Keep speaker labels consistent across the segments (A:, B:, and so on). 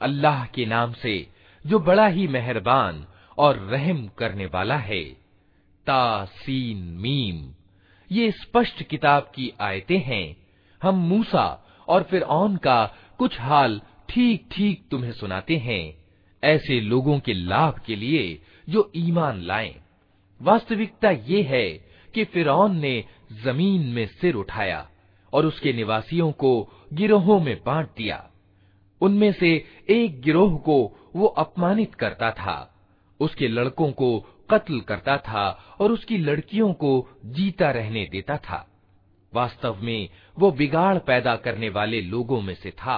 A: अल्लाह के नाम से, जो बड़ा ही मेहरबान और रहम करने वाला है। तासीन मीम। ये स्पष्ट किताब की आयतें हैं। हम मूसा और फिर औन का कुछ हाल ठीक ठीक तुम्हें सुनाते हैं। ऐसे लोगों के लाभ के लिए जो ईमान लाएँ। वास्तविकता ये है कि फिरौन ने ज़मीन में सिर उठाया और उसके निवासियों को गिरोहों में बांट दिया। उनमें से एक गिरोह को वो अपमानित करता था उसके लड़कों को कत्ल करता था और उसकी लड़कियों को जीता रहने देता था वास्तव में वो बिगाड़ पैदा करने वाले लोगों में से था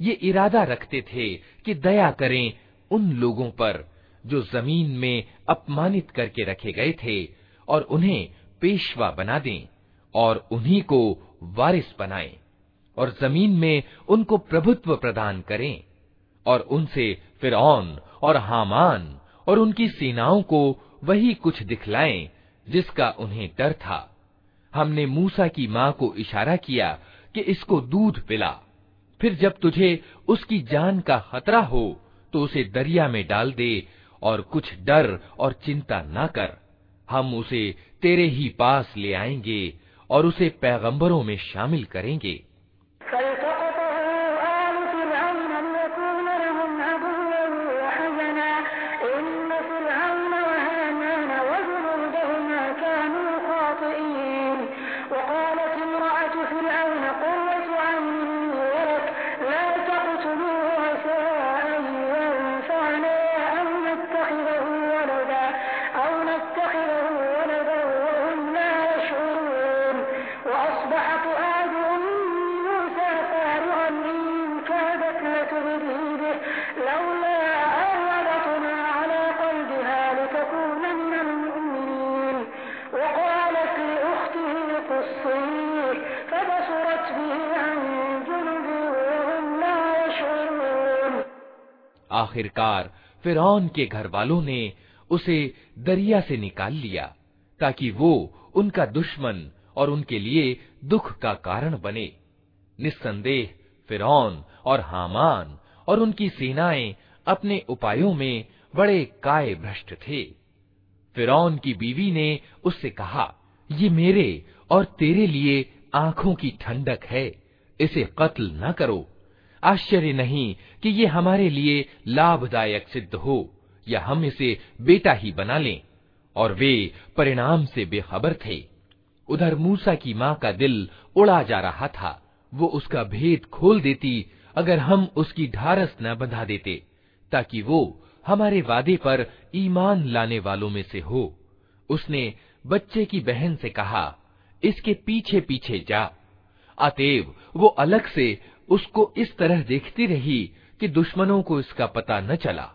A: ये इरादा रखते थे कि दया करें उन लोगों पर जो ज़मीन में अपमानित करके रखे गए थे और उन्हें पेशवा बना दें और उन्हीं को वारिस बनाएँ और ज़मीन में उनको प्रभुत्व प्रदान करें और उनसे फिर और हामान और उनकी सेनाओं को वही कुछ दिखलाएँ जिसका उन्हें डर था। हमने मूसा की माँ को इशारा किया कि इसको दूध पिला। फिर जब तुझे उसकी जान का खतरा हो तो उसे दरिया में डाल दे और कुछ डर और चिंता ना कर। हम उसे तेरे ही पास ले आएँगे और उसे पैगंबरों में शामिल करेंगे। आखिरकार फिरौन के घर वालों ने उसे दरिया से निकाल लिया, ताकि वो उनका दुश्मन और उनके लिए दुख का कारण बने। निस्संदेह फिरौन और हामान और उनकी सेनाएँ अपने उपायों में बड़े काय भ्रष्ट थे। फिरौन की बीवी ने उससे कहा, ये मेरे और तेरे लिए आँखों की ठंडक है, इसे कत्ल न करो। आश्चर्य नहीं कि ये हमारे लिए लाभदायक सिद्ध हो, या हम इसे बेटा ही बना लें, और वे परिणाम से बेखबर थे। उधर मूसा की माँ का दिल उड़ा जा रहा था। वो उसका भेद खोल देती, अगर हम उसकी ढारस न बंधा देते, ताकि वो हमारे वादे पर ईमान लाने वालों में से हो। उसने बच्चे की बहन से कहा, इसके पीछे पीछे जा। अतएव वो अलग से उसको इस तरह देखती रही कि दुश्मनों को इसका पता न चला।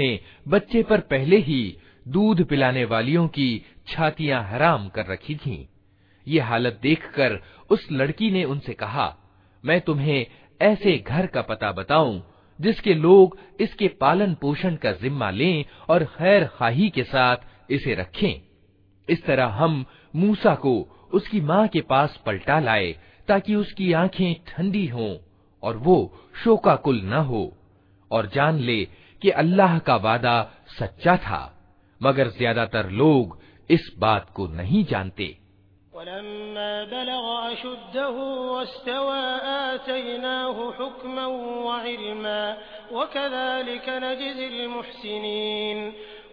A: हमने बच्चे पर पहले ही दूध पिलाने वालियों की छातियाँ हराम कर रखी थीं। ये हालत देखकर उस लड़की ने उनसे कहा, मैं तुम्हें ऐसे घर का पता बताऊँ, जिसके लोग इसके पालन पोषण का जिम्मा लें और खैर खाही के साथ इसे रखें इस तरह हम मूसा को उसकी माँ के पास पलटा लाए, ताकि उसकी आँखें ठंडी हों और वो शोकाकुल न हो और जान ले कि अल्लाह का वादा सच्चा था मगर ज्यादातर लोग इस बात को नहीं जानते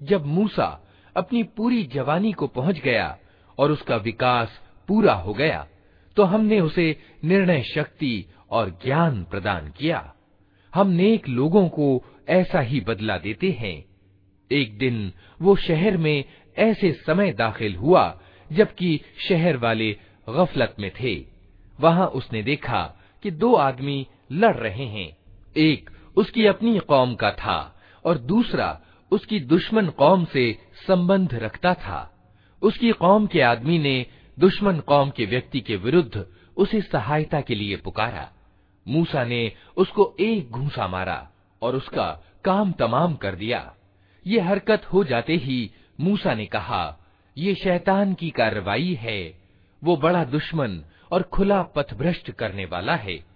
A: जब मूसा अपनी पूरी जवानी को पहुंच गया और उसका विकास पूरा हो गया तो हमने उसे निर्णय शक्ति और ज्ञान प्रदान किया। हम नेक लोगों को ऐसा ही बदला देते हैं। एक दिन वो शहर में ऐसे समय दाखिल हुआ, जबकि शहर वाले गफलत में थे। वहाँ उसने देखा कि दो आदमी लड़ रहे हैं। एक उसकी अपनी कौम का था और दूसरा उसकी दुश्मन कौम से संबंध रखता था। उसकी कौम के आदमी ने दुश्मन कौम के व्यक्ति के विरुद्ध उसे सहायता के लिए पुकारा। मूसा ने उसको एक घूसा मारा और उसका काम तमाम कर दिया। ये हरकत हो जाते ही मूसा ने कहा, ये शैतान की कार्रवाई है। वो बड़ा दुश्मन और खुला पथभ्रष्ट करने वाला है।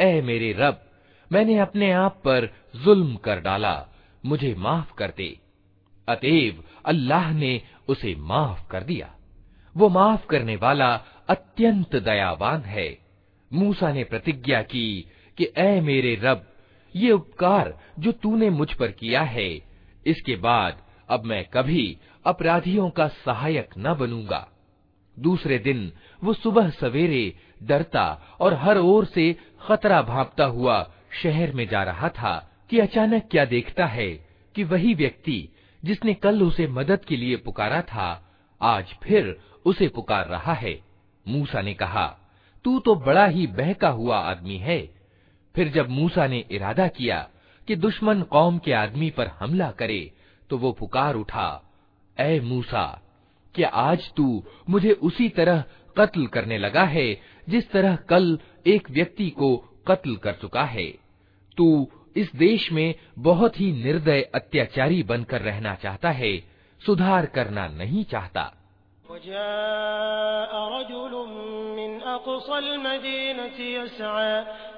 A: ए मेरे रब, मैंने अपने आप पर जुल्म कर डाला, मुझे माफ़ कर दे। अतएव अल्लाह ने उसे माफ़ कर दिया। वो माफ़ करने वाला अत्यंत दयावान है। मूसा ने प्रतिज्ञा की कि, ए मेरे रब, ये उपकार जो तूने मुझ पर किया है, इसके बाद अब मैं कभी अपराधियों का सहायक न बनूँगा। दूसरे दिन वो सुबह सवेरे डरता और हर ओर से खतरा भापता हुआ शहर में जा रहा था कि अचानक क्या देखता है कि वही व्यक्ति जिसने कल उसे मदद के लिए पुकारा था, आज फिर उसे पुकार रहा है। मूसा ने कहा, तू तो बड़ा ही बहका हुआ आदमी है। फिर जब मूसा ने इरादा किया कि दुश्मन कौम के आदमी पर हमला करे तो वो पुकार उठा ए मूसा, क्या आज तू मुझे उसी तरह कत्ल करने लगा है जिस तरह कल एक व्यक्ति को कत्ल कर चुका है तू इस देश में बहुत ही निर्दय अत्याचारी बनकर रहना चाहता है सुधार करना नहीं चाहता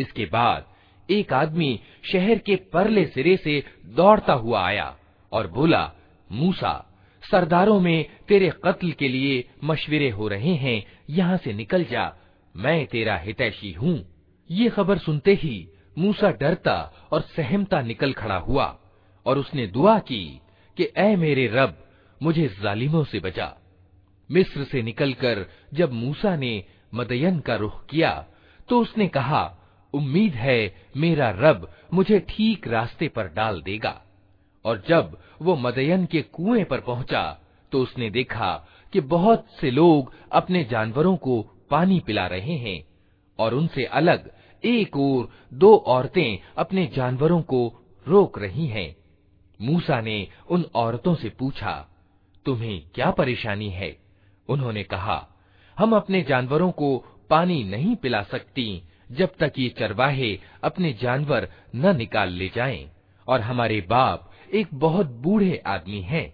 A: इसके बाद एक आदमी शहर के परले सिरे से दौड़ता हुआ आया और बोला मूसा सरदारों में तेरे कत्ल के लिए मशवरे हो रहे हैं यहाँ से निकल जा मैं तेरा हितैषी हूँ। ये खबर सुनते ही मूसा डरता और सहमता निकल खड़ा हुआ और उसने दुआ की कि, ऐ मेरे रब, मुझे जालिमों से बचा। मिस्र से निकलकर जब मूसा ने मदयन का रुख किया तो उसने कहा, उम्मीद है मेरा रब मुझे ठीक रास्ते पर डाल देगा। और जब वो मदयन के कुएँ पर पहुँचा तो उसने देखा कि बहुत से लोग अपने जानवरों को पानी पिला रहे हैं और उनसे अलग एक और दो औरतें अपने जानवरों को रोक रही हैं। मूसा ने उन औरतों से पूछा, तुम्हें क्या परेशानी है? उन्होंने कहा, हम अपने जानवरों को पानी नहीं पिला सकती जब तक ये चरवाहे अपने जानवर न निकाल ले जाएँ और हमारे बाप एक बहुत बूढ़े आदमी हैं।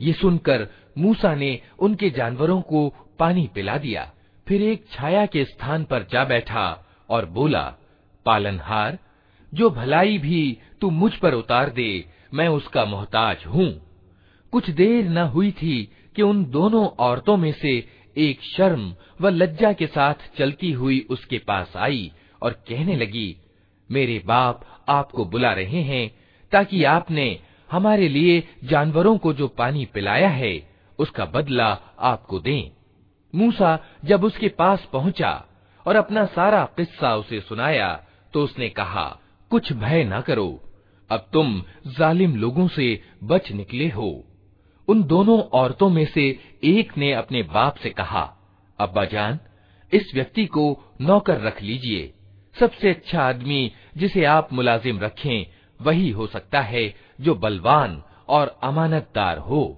A: ये सुनकर मूसा ने उनके जानवरों को पानी पिला दिया फिर एक छाया के स्थान पर जा बैठा और बोला पालनहार जो भलाई भी तू मुझ पर उतार दे मैं उसका मोहताज हूँ। कुछ देर न हुई थी कि उन दोनों औरतों में से एक शर्म व लज्जा के साथ चलती हुई उसके पास आई और कहने लगी, मेरे बाप आपको बुला रहे हैं ताकि आपने हमारे लिए जानवरों को जो पानी पिलाया है, उसका बदला आपको दें। मूसा जब उसके पास पहुँचा और अपना सारा किस्सा उसे सुनाया तो उसने कहा, कुछ भय न करो अब तुम जालिम लोगों से बच निकले हो। उन दोनों औरतों में से एक ने अपने बाप से कहा, अब्बा जान, इस व्यक्ति को नौकर रख लीजिए। सबसे अच्छा आदमी जिसे आप मुलाजिम रखें, वही हो सकता है जो बलवान और अमानतदार हो।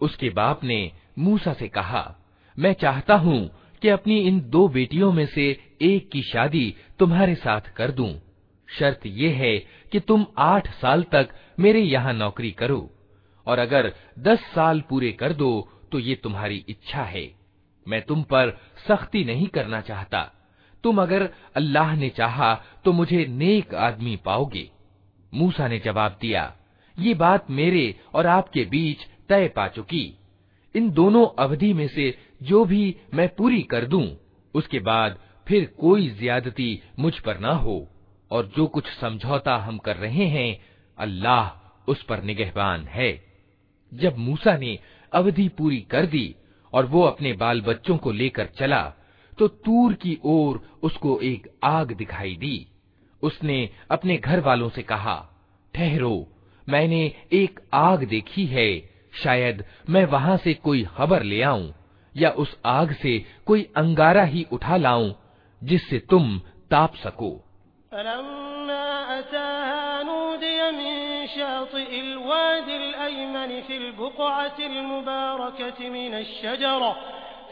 A: उसके बाप ने मूसा से कहा मैं चाहता हूँ कि अपनी इन दो बेटियों में से एक की शादी तुम्हारे साथ कर दूँ। शर्त यह है कि तुम आठ साल तक मेरे यहाँ नौकरी करो, और अगर दस साल पूरे कर दो तो ये तुम्हारी इच्छा है। मैं तुम पर सख्ती नहीं करना चाहता। तुम अगर अल्लाह ने चाहा तो मुझे नेक आदमी पाओगे। मूसा ने जवाब दिया, ये बात मेरे और आपके बीच तय पा चुकी। इन दोनों अवधि में से जो भी मैं पूरी कर दूँ, उसके बाद फिर कोई ज्यादती मुझ पर ना हो। और जो कुछ समझौता हम कर रहे हैं, अल्लाह उस पर निगहबान है। जब मूसा ने अवधि पूरी कर दी और वो अपने बाल बच्चों को लेकर चला तो तूर की ओर उसको एक आग दिखाई दी। उसने अपने घर वालों से कहा, ठहरो, मैंने एक आग देखी है, शायद मैं वहाँ से कोई खबर ले आऊँ। या उस आग से कोई अंगारा ही उठा लाऊं जिससे तुम ताप सको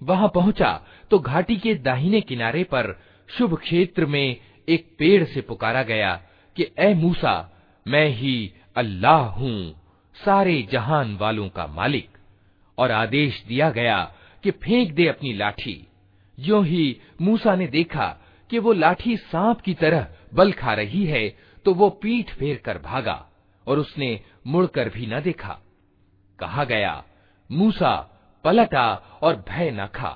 A: वहां पहुंचा तो घाटी के दाहिने किनारे पर शुभ क्षेत्र में एक पेड़ से पुकारा गया कि ए मूसा मैं ही अल्लाह हूँ सारे जहान वालों का मालिक और आदेश दिया गया कि फेंक दे अपनी लाठी यो ही मूसा ने देखा कि वो लाठी सांप की तरह बल खा रही है तो वो पीठ फेर कर भागा और उसने मुड़कर भी न देखा। कहा गया, मूसा, पलटा और भय न खा,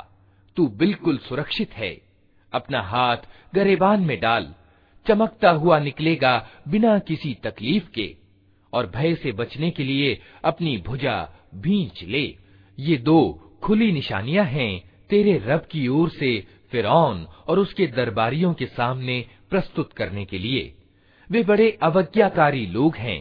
A: तू बिल्कुल सुरक्षित है। अपना हाथ गरेबान में डाल, चमकता हुआ निकलेगा बिना किसी तकलीफ़ के, और भय से बचने के लिए अपनी भुजा भींच ले। ये दो खुली निशानियाँ हैं तेरे रब की ओर से फिरौन और उसके दरबारियों के सामने प्रस्तुत करने के लिए वे बड़े अवज्ञाकारी लोग हैं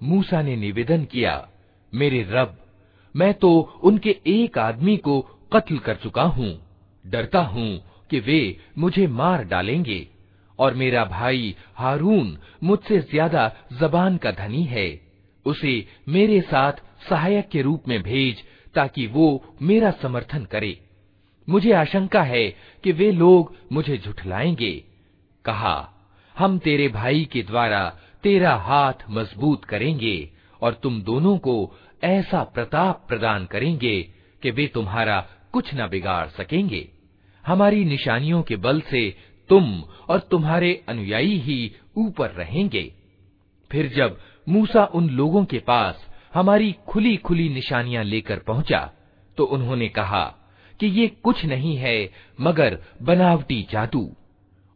A: मूसा ने निवेदन किया मेरे रब मैं तो उनके एक आदमी को कत्ल कर चुका हूँ डरता हूँ कि वे मुझे मार डालेंगे और मेरा भाई हारून मुझसे ज्यादा जबान का धनी है उसे मेरे साथ सहायक के रूप में भेज ताकि वो मेरा समर्थन करे मुझे आशंका है कि वे लोग मुझे झुठलाएँगे। कहा, हम तेरे भाई के द्वारा तेरा हाथ मज़बूत करेंगे और तुम दोनों को ऐसा प्रताप प्रदान करेंगे कि वे तुम्हारा कुछ न बिगाड़ सकेंगे। हमारी निशानियों के बल से तुम और तुम्हारे अनुयायी ही ऊपर रहेंगे। फिर जब मूसा उन लोगों के पास हमारी खुली खुली निशानियाँ लेकर पहुँचा तो उन्होंने कहा कि ये कुछ नहीं है मगर बनावटी जादू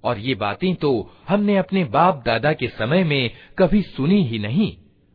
A: और ये बातें तो हमने अपने बाप दादा के समय में कभी सुनी ही नहीं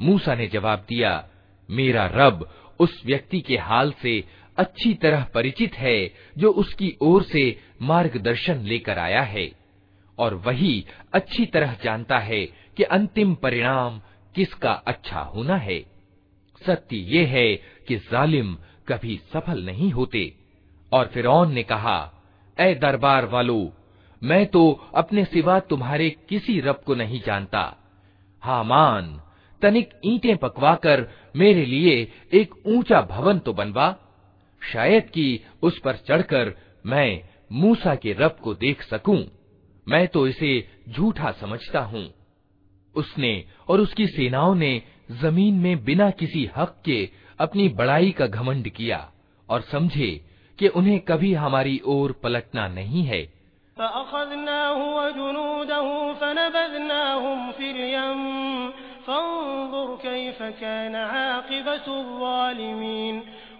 A: मूसा ने जवाब दिया, मेरा रब उस व्यक्ति के हाल से अच्छी तरह परिचित है जो उसकी ओर से मार्गदर्शन लेकर आया है, और वही अच्छी तरह जानता है कि अंतिम परिणाम किसका अच्छा होना है। सत्य ये है कि जालिम कभी सफल नहीं होते। और फिर ने कहा, ए दरबार वालों, मैं तो अपने सिवा तुम्हारे किसी रब को नहीं जानता। हामान तनिक ईंटें पकवाकर मेरे लिए एक ऊँचा भवन तो बनवा। शायद कि उस पर चढ़कर मैं मूसा के रब को देख सकूँ। मैं तो इसे झूठा समझता हूँ। उसने और उसकी सेनाओं ने ज़मीन में बिना किसी हक के अपनी बड़ाई का घमंड किया और समझे कि उन्हें कभी हमारी ओर पलटना नहीं है।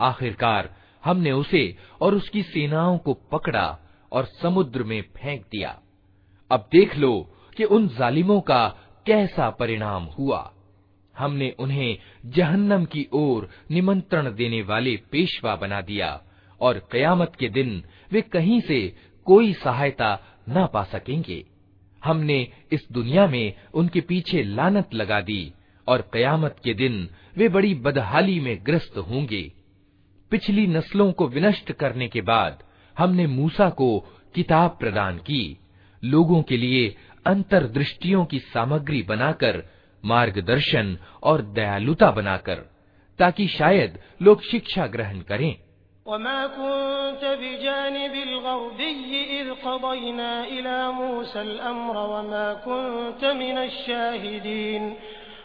A: आखिरकार हमने उसे और उसकी सेनाओं को पकड़ा और समुद्र में फेंक दिया अब देख लो कि उन जालिमों का कैसा परिणाम हुआ हमने उन्हें जहन्नम की ओर निमंत्रण देने वाले पेशवा बना दिया, और कयामत के दिन वे कहीं से कोई सहायता न पा सकेंगे। हमने इस दुनिया में उनके पीछे लानत लगा दी, और कयामत के दिन वे बड़ी बदहाली में ग्रस्त होंगे। पिछली नस्लों को विनष्ट करने के बाद हमने मूसा को किताब प्रदान की। लोगों के लिए अंतर्दृष्टियों की सामग्री बनाकर मार्गदर्शन और दयालुता बनाकर ताकि शायद लोग शिक्षा ग्रहण करें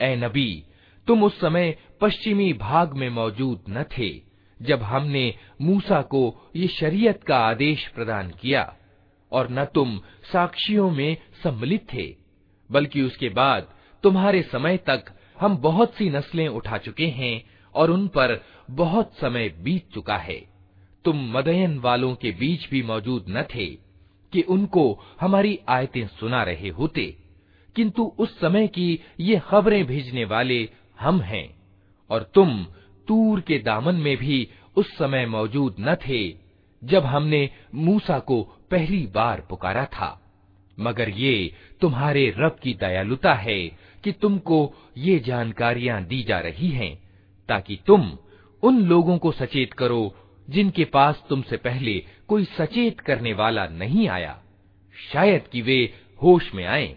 A: ए नबी तुम उस समय पश्चिमी भाग में मौजूद न थे जब हमने मूसा को ये शरीयत का आदेश प्रदान किया और न तुम साक्षियों में सम्मिलित थे बल्कि उसके बाद तुम्हारे समय तक हम बहुत सी नस्लें उठा चुके हैं और उन पर बहुत समय बीत चुका है। तुम मदयन वालों के बीच भी मौजूद न थे कि उनको हमारी आयतें सुना रहे होते। किंतु उस समय की ये खबरें भेजने वाले हम हैं और तुम तूर के दामन में भी उस समय मौजूद न थे जब हमने मूसा को पहली बार पुकारा था। मगर ये तुम्हारे रब की दयालुता है कि तुमको ये जानकारियां दी जा रही हैं ताकि तुम उन लोगों को सचेत करो जिनके पास तुमसे पहले कोई सचेत करने वाला नहीं आया शायद कि वे होश में आए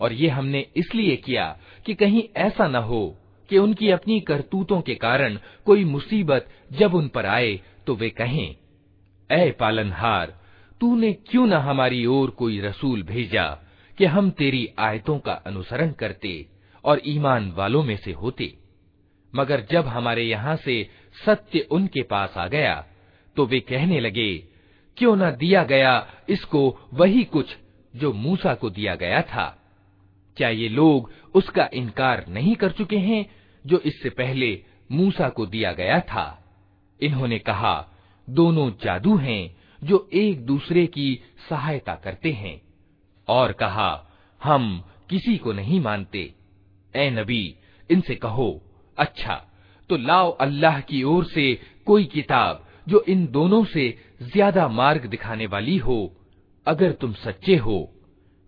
A: और ये हमने इसलिए किया कि कहीं ऐसा न हो कि उनकी अपनी करतूतों के कारण कोई मुसीबत जब उन पर आए तो वे कहें, ऐ पालनहार, तूने क्यों न हमारी ओर कोई रसूल भेजा कि हम तेरी आयतों का अनुसरण करते और ईमान वालों में से होते? मगर जब हमारे यहाँ से सत्य उनके पास आ गया तो वे कहने लगे, क्यों न दिया गया इसको वही कुछ जो मूसा को दिया गया था? क्या ये लोग उसका इनकार नहीं कर चुके हैं जो इससे पहले मूसा को दिया गया था। इन्होंने कहा, दोनों जादू हैं जो एक दूसरे की सहायता करते हैं। और कहा, हम किसी को नहीं मानते। ए नबी, इनसे कहो अच्छा तो लाओ अल्लाह की ओर से कोई किताब जो इन दोनों से ज़्यादा मार्ग दिखाने वाली हो। अगर तुम सच्चे हो,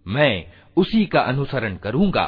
A: मैं उसी का अनुसरण करूँगा।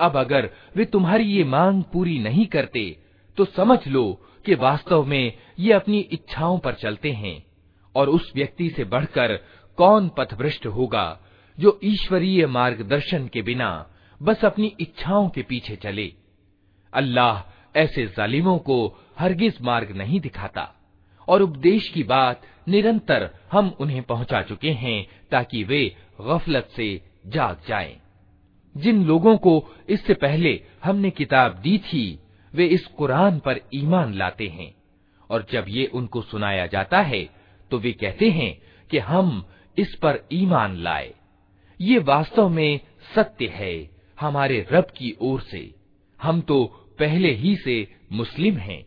A: अब अगर वे तुम्हारी ये मांग पूरी नहीं करते तो समझ लो कि वास्तव में ये अपनी इच्छाओं पर चलते हैं, और उस व्यक्ति से बढ़कर कौन पथभ्रष्ट होगा जो ईश्वरीय मार्गदर्शन के बिना बस अपनी इच्छाओं के पीछे चले अल्लाह ऐसे जालिमों को हरगिज मार्ग नहीं दिखाता, और उपदेश की बात निरंतर हम उन्हें पहुँचा चुके हैं ताकि वे गफलत से जाग जाएँ। जिन लोगों को इससे पहले हमने किताब दी थी, वे इस कुरान पर ईमान लाते हैं। और जब ये उनको सुनाया जाता है तो वे कहते हैं कि हम इस पर ईमान लाए। ये वास्तव में सत्य है हमारे रब की ओर से। हम तो पहले ही से मुस्लिम हैं।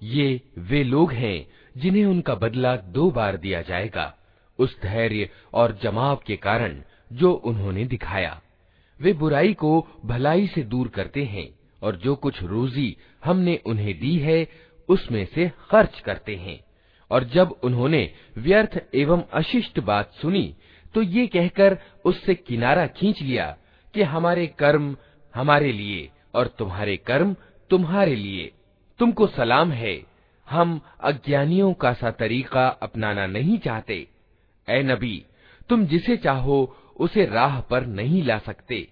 A: ये वे लोग हैं जिन्हें उनका बदला दो बार दिया जाएगा उस धैर्य और जमाव के कारण जो उन्होंने दिखाया वे बुराई को भलाई से दूर करते हैं और जो कुछ रोजी हमने उन्हें दी है उसमें से खर्च करते हैं और जब उन्होंने व्यर्थ एवं अशिष्ट बात सुनी तो ये कहकर उससे किनारा खींच लिया कि हमारे कर्म हमारे लिए और तुम्हारे कर्म तुम्हारे लिए। तुमको सलाम है। हम अज्ञानियों का सा तरीका अपनाना नहीं चाहते। ए नबी, तुम जिसे चाहो उसे राह पर नहीं ला सकते,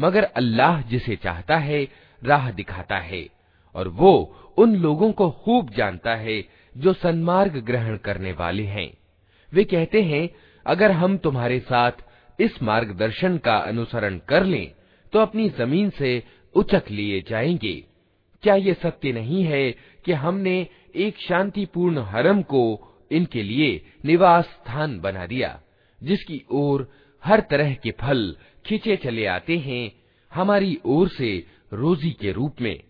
A: मगर अल्लाह जिसे चाहता है, राह दिखाता है, और वो उन लोगों को खूब जानता है जो सन्मार्ग ग्रहण करने वाले हैं। वे कहते हैं अगर हम तुम्हारे साथ इस मार्गदर्शन का अनुसरण कर लें तो अपनी ज़मीन से उचक लिए जाएँगे। क्या ये सत्य नहीं है कि हमने एक शांतिपूर्ण हरम को इनके लिए निवास स्थान बना दिया, जिसकी ओर हर तरह के फल खींचे चले आते हैं, हमारी ओर से रोजी के रूप में?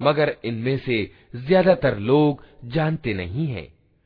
A: मगर इनमें से ज़्यादातर लोग जानते नहीं हैं।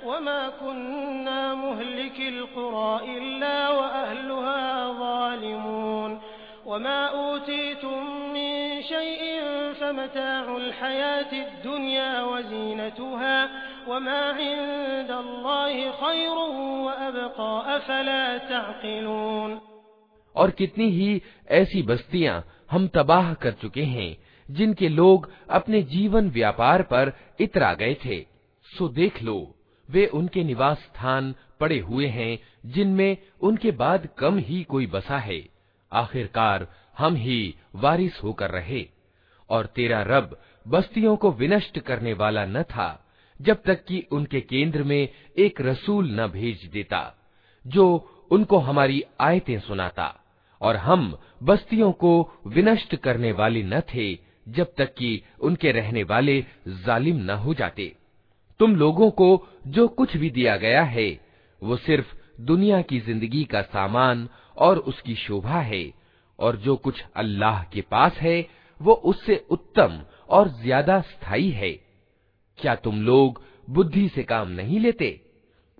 B: आयातिना वमा कुन्ना मुहलिकिल क़ुरा इल्ला वअहलुहा ज़ालिमून वमा ऊतीतुम मिन शैइन फमताउल हयातिद दुनिया वज़ीनतुहा वमा इंदल्लाहि खैरुन वअबक़ा अफला तअक़िलून
A: और कितनी ही ऐसी बस्तियां हम तबाह कर चुके हैं जिनके लोग अपने जीवन व्यापार पर इतरा गए थे सो देख लो वे उनके निवास स्थान पड़े हुए हैं, जिनमें उनके बाद कम ही कोई बसा है। आखिरकार हम ही वारिस होकर रहे। और तेरा रब बस्तियों को विनष्ट करने वाला न था, जब तक कि उनके केंद्र में एक रसूल न भेज देता, जो उनको हमारी आयतें सुनाता। और हम बस्तियों को विनष्ट करने वाले न थे, जब तक कि उनके रहने वाले जालिम न हो जाते। तुम लोगों को जो कुछ भी दिया गया है, वो सिर्फ़ दुनिया की ज़िंदगी का सामान और उसकी शोभा है, और जो कुछ अल्लाह के पास है, वो उससे उत्तम और ज़्यादा स्थायी है। क्या तुम लोग बुद्धि से काम नहीं लेते?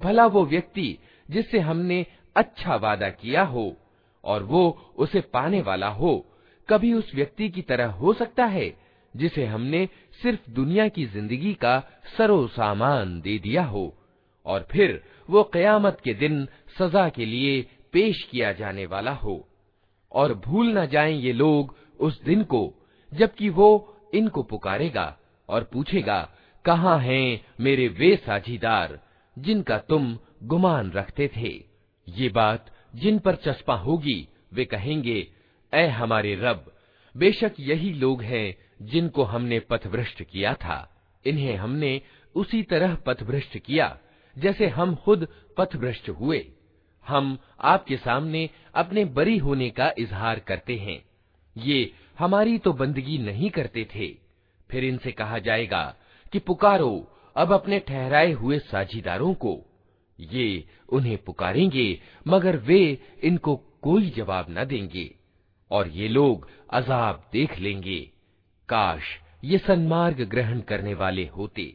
A: भला वो व्यक्ति जिससे हमने अच्छा वादा किया हो और वो उसे पाने वाला हो कभी उस व्यक्ति की तरह हो सकता है जिसे हमने सिर्फ दुनिया की जिंदगी का सरो सामान दे दिया हो और फिर वो कयामत के दिन सजा के लिए पेश किया जाने वाला हो और भूल न जाएं ये लोग उस दिन को जबकि वो इनको पुकारेगा और पूछेगा, कहाँ हैं मेरे वे साझीदार जिनका तुम गुमान रखते थे? ये बात जिन पर चस्पा होगी, वे कहेंगे, ऐ हमारे रब, बेशक यही लोग हैं जिनको हमने पथभ्रष्ट किया था। इन्हें हमने उसी तरह पथभ्रष्ट किया, जैसे हम खुद पथभ्रष्ट हुए। हम आपके सामने अपने बरी होने का इजहार करते हैं। ये हमारी तो बंदगी नहीं करते थे फिर इनसे कहा जाएगा कि पुकारो अब अपने ठहराए हुए साझीदारों को ये उन्हें पुकारेंगे मगर वे इनको कोई जवाब न देंगे और ये लोग अजाब देख लेंगे काश ये सन्मार्ग ग्रहण करने वाले होते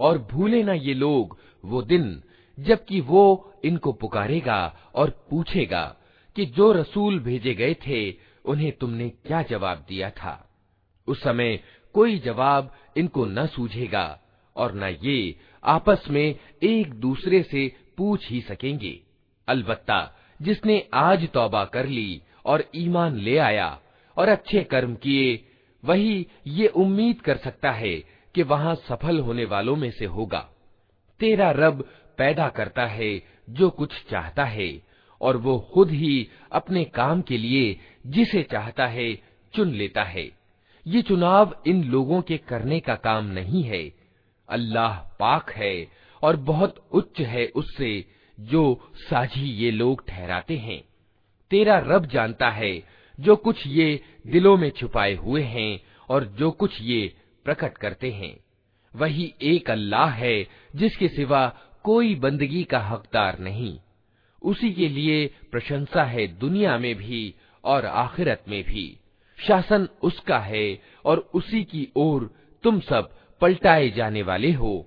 A: और भूले ना ये लोग वो दिन जबकि वो इनको पुकारेगा और पूछेगा कि जो रसूल भेजे गए थे, उन्हें तुमने क्या जवाब दिया था? उस समय कोई जवाब इनको न सूझेगा और न ये आपस में एक दूसरे से पूछ ही सकेंगे। अलबत्ता जिसने आज तौबा कर ली और ईमान ले आया और अच्छे कर्म किए, वही ये उम्मीद कर सकता है कि वहाँ सफल होने वालों में से होगा। तेरा रब पैदा करता है जो कुछ चाहता है, और वो खुद ही अपने काम के लिए जिसे चाहता है चुन लेता है। ये चुनाव इन लोगों के करने का काम नहीं है। अल्लाह पाक है और बहुत उच्च है उससे जो साझी ये लोग ठहराते हैं। तेरा रब जानता है जो कुछ ये दिलों में छुपाए हुए हैं और जो कुछ ये प्रकट करते हैं। वही एक अल्लाह है जिसके सिवा कोई बंदगी का हकदार नहीं उसी के लिए प्रशंसा है दुनिया में भी और आखिरत में भी शासन उसका है और उसी की ओर तुम सब पलटाए जाने वाले हो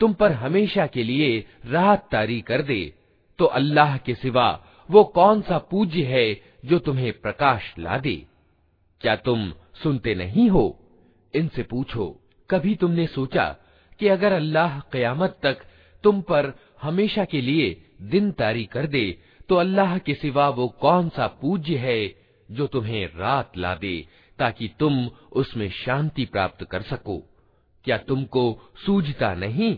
A: तुम पर हमेशा के लिए राहत तारी कर दे। तो अल्लाह के सिवा वो कौन सा पूज्य है जो तुम्हें प्रकाश ला दे? क्या तुम सुनते नहीं हो? इनसे पूछो। कभी तुमने सोचा कि अगर अल्लाह कयामत तक तुम पर हमेशा के लिए दिन तारी कर दे तो अल्लाह के सिवा वो कौन सा पूज्य है जो तुम्हें रात ला दे, ताकि तुम उसमें शांति प्राप्त कर सको? क्या तुमको सूझता नहीं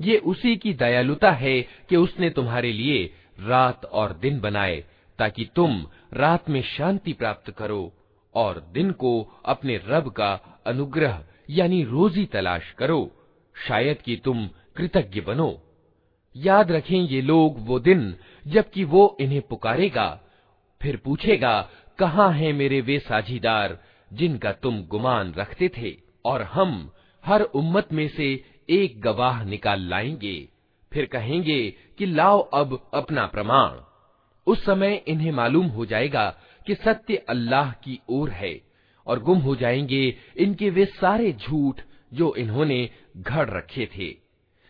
A: ये उसी की दयालुता है कि उसने तुम्हारे लिए रात और दिन बनाए ताकि तुम रात में शांति प्राप्त करो और दिन को अपने रब का अनुग्रह, यानी रोजी तलाश करो। शायद कि तुम कृतज्ञ बनो। याद रखें ये लोग वो दिन, जबकि वो इन्हें पुकारेगा। फिर पूछेगा, कहाँ हैं मेरे वे साझीदार, जिनका तुम गुमान रखते थे? और हम हर उम्मत में से एक गवाह निकाल लाएँगे। फिर कहेंगे कि लाओ अब अपना प्रमाण। उस समय इन्हें मालूम हो जाएगा कि सत्य अल्लाह की ओर है और गुम हो जाएंगे इनके वे सारे झूठ जो इन्होंने घड़ रखे थे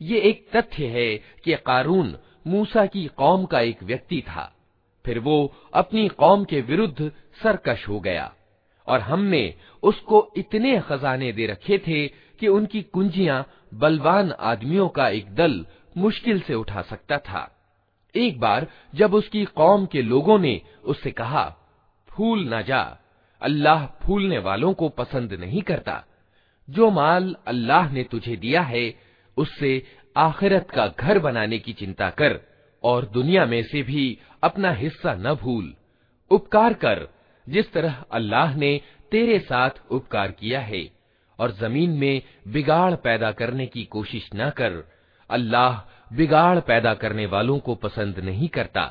A: ये एक तथ्य है कि कारून मूसा की कौम का एक व्यक्ति था फिर वो अपनी कौम के विरुद्ध सरकश हो गया और हमने उसको इतने खजाने दे रखे थे कि उनकी कुंजियाँ बलवान आदमियों का एक दल मुश्किल से उठा सकता था। एक बार जब उसकी कौम के लोगों ने उससे कहा, फूल ना जा, अल्लाह फूलने वालों को पसंद नहीं करता। जो माल अल्लाह ने तुझे दिया है, उससे आखिरत का घर बनाने की चिंता कर और दुनिया में से भी अपना हिस्सा न भूल। उपकार कर जिस तरह अल्लाह ने तेरे साथ उपकार किया है और जमीन में बिगाड़ पैदा करने की कोशिश न कर अल्लाह बिगाड़ पैदा करने वालों को पसंद नहीं करता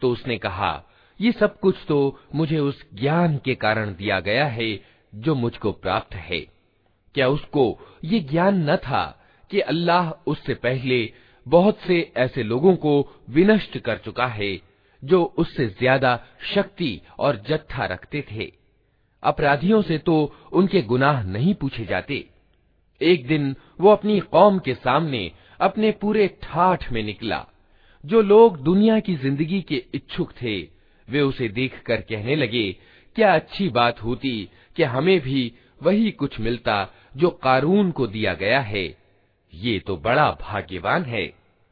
A: तो उसने कहा ये सब कुछ तो मुझे उस ज्ञान के कारण दिया गया है जो मुझको प्राप्त है क्या उसको ये ज्ञान न था कि अल्लाह उससे पहले बहुत से ऐसे लोगों को विनष्ट कर चुका है जो उससे ज्यादा शक्ति और जत्था रखते थे अपराधियों से तो उनके गुनाह नहीं पूछे जाते एक दिन वो अपनी कौम के सामने अपने पूरे ठाठ में निकला जो लोग दुनिया की जिंदगी के इच्छुक थे वे उसे देखकर कहने लगे क्या अच्छी बात होती कि हमें भी वही कुछ मिलता जो कारून को दिया गया है ये तो बड़ा भाग्यवान है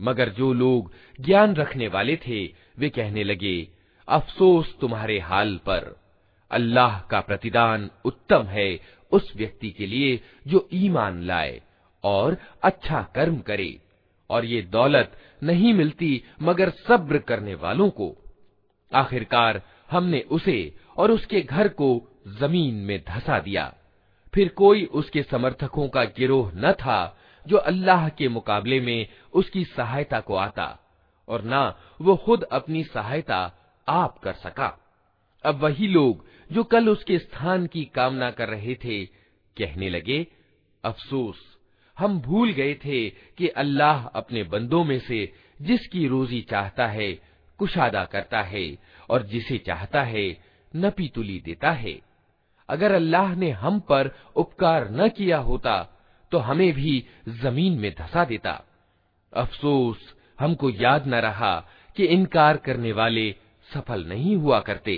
A: मगर जो लोग ज्ञान रखने वाले थे, वे कहने लगे, अफसोस तुम्हारे हाल पर। अल्लाह का प्रतिदान उत्तम है उस व्यक्ति के लिए जो ईमान लाए और अच्छा कर्म करे, और ये दौलत नहीं मिलती मगर सब्र करने वालों को। आखिरकार हमने उसे और उसके घर को ज़मीन में धसा दिया। फिर कोई उसके समर्थकों का गिरोह न था, जो अल्लाह के मुकाबले में उसकी सहायता को आता, और ना वो खुद अपनी सहायता आप कर सका। अब वही लोग जो कल उसके स्थान की कामना कर रहे थे, कहने लगे, अफसोस, हम भूल गए थे कि अल्लाह अपने बंदों में से जिसकी रोजी चाहता है, कुशादा करता है, और जिसे चाहता है नपी तुली देता है। अगर अल्लाह ने हम पर उपकार न किया होता तो हमें भी जमीन में धसा देता अफसोस हमको याद न रहा कि इनकार करने वाले सफल नहीं हुआ करते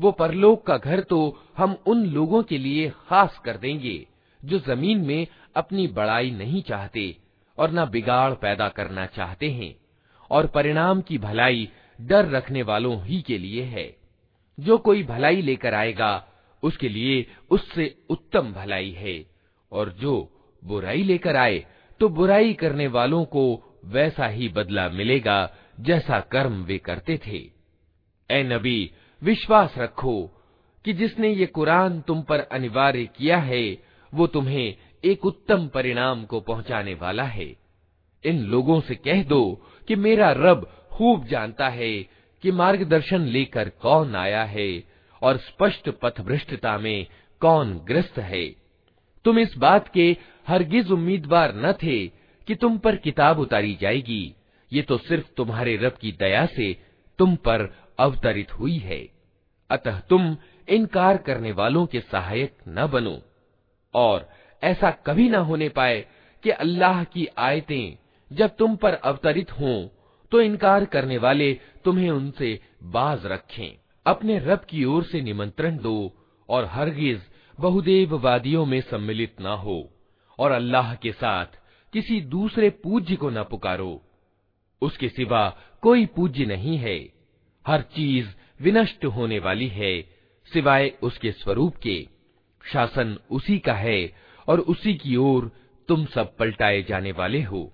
A: वो परलोक का घर तो हम उन लोगों के लिए खास कर देंगे जो जमीन में अपनी बड़ाई नहीं चाहते और न बिगाड़ पैदा करना चाहते हैं, और परिणाम की भलाई डर रखने वालों ही के लिए है। जो कोई भलाई लेकर आएगा, उसके लिए उससे उत्तम भलाई है, और जो बुराई लेकर आए तो बुराई करने वालों को वैसा ही बदला मिलेगा, जैसा कर्म वे करते थे। ए नबी, विश्वास रखो कि जिसने ये कुरान तुम पर अनिवार्य किया है, वो तुम्हें एक उत्तम परिणाम को पहुँचाने वाला है। इन लोगों से कह दो कि मेरा रब खूब जानता है कि मार्गदर्शन लेकर कौन आया है और स्पष्ट पथभ्रष्टता में कौन ग्रस्त है। तुम इस बात के हरगिज उम्मीदवार न थे कि तुम पर किताब उतारी जाएगी। ये तो सिर्फ़ तुम्हारे रब की दया से तुम पर अवतरित हुई है। अतः तुम इनकार करने वालों के सहायक न बनो। और ऐसा कभी ना होने पाए कि अल्लाह की आयतें जब तुम पर अवतरित हों तो इनकार करने वाले तुम्हें उनसे बाज रखें। अपने रब की ओर से निमंत्रण दो और हरगिज बहुदेव वादियों में सम्मिलित न हो और अल्लाह के साथ किसी दूसरे पूज्य को न पुकारो। उसके सिवा कोई पूज्य नहीं है। हर चीज़ विनष्ट होने वाली है, सिवाय उसके स्वरूप के। शासन उसी का है और उसी की ओर तुम सब पलटाए जाने वाले हो।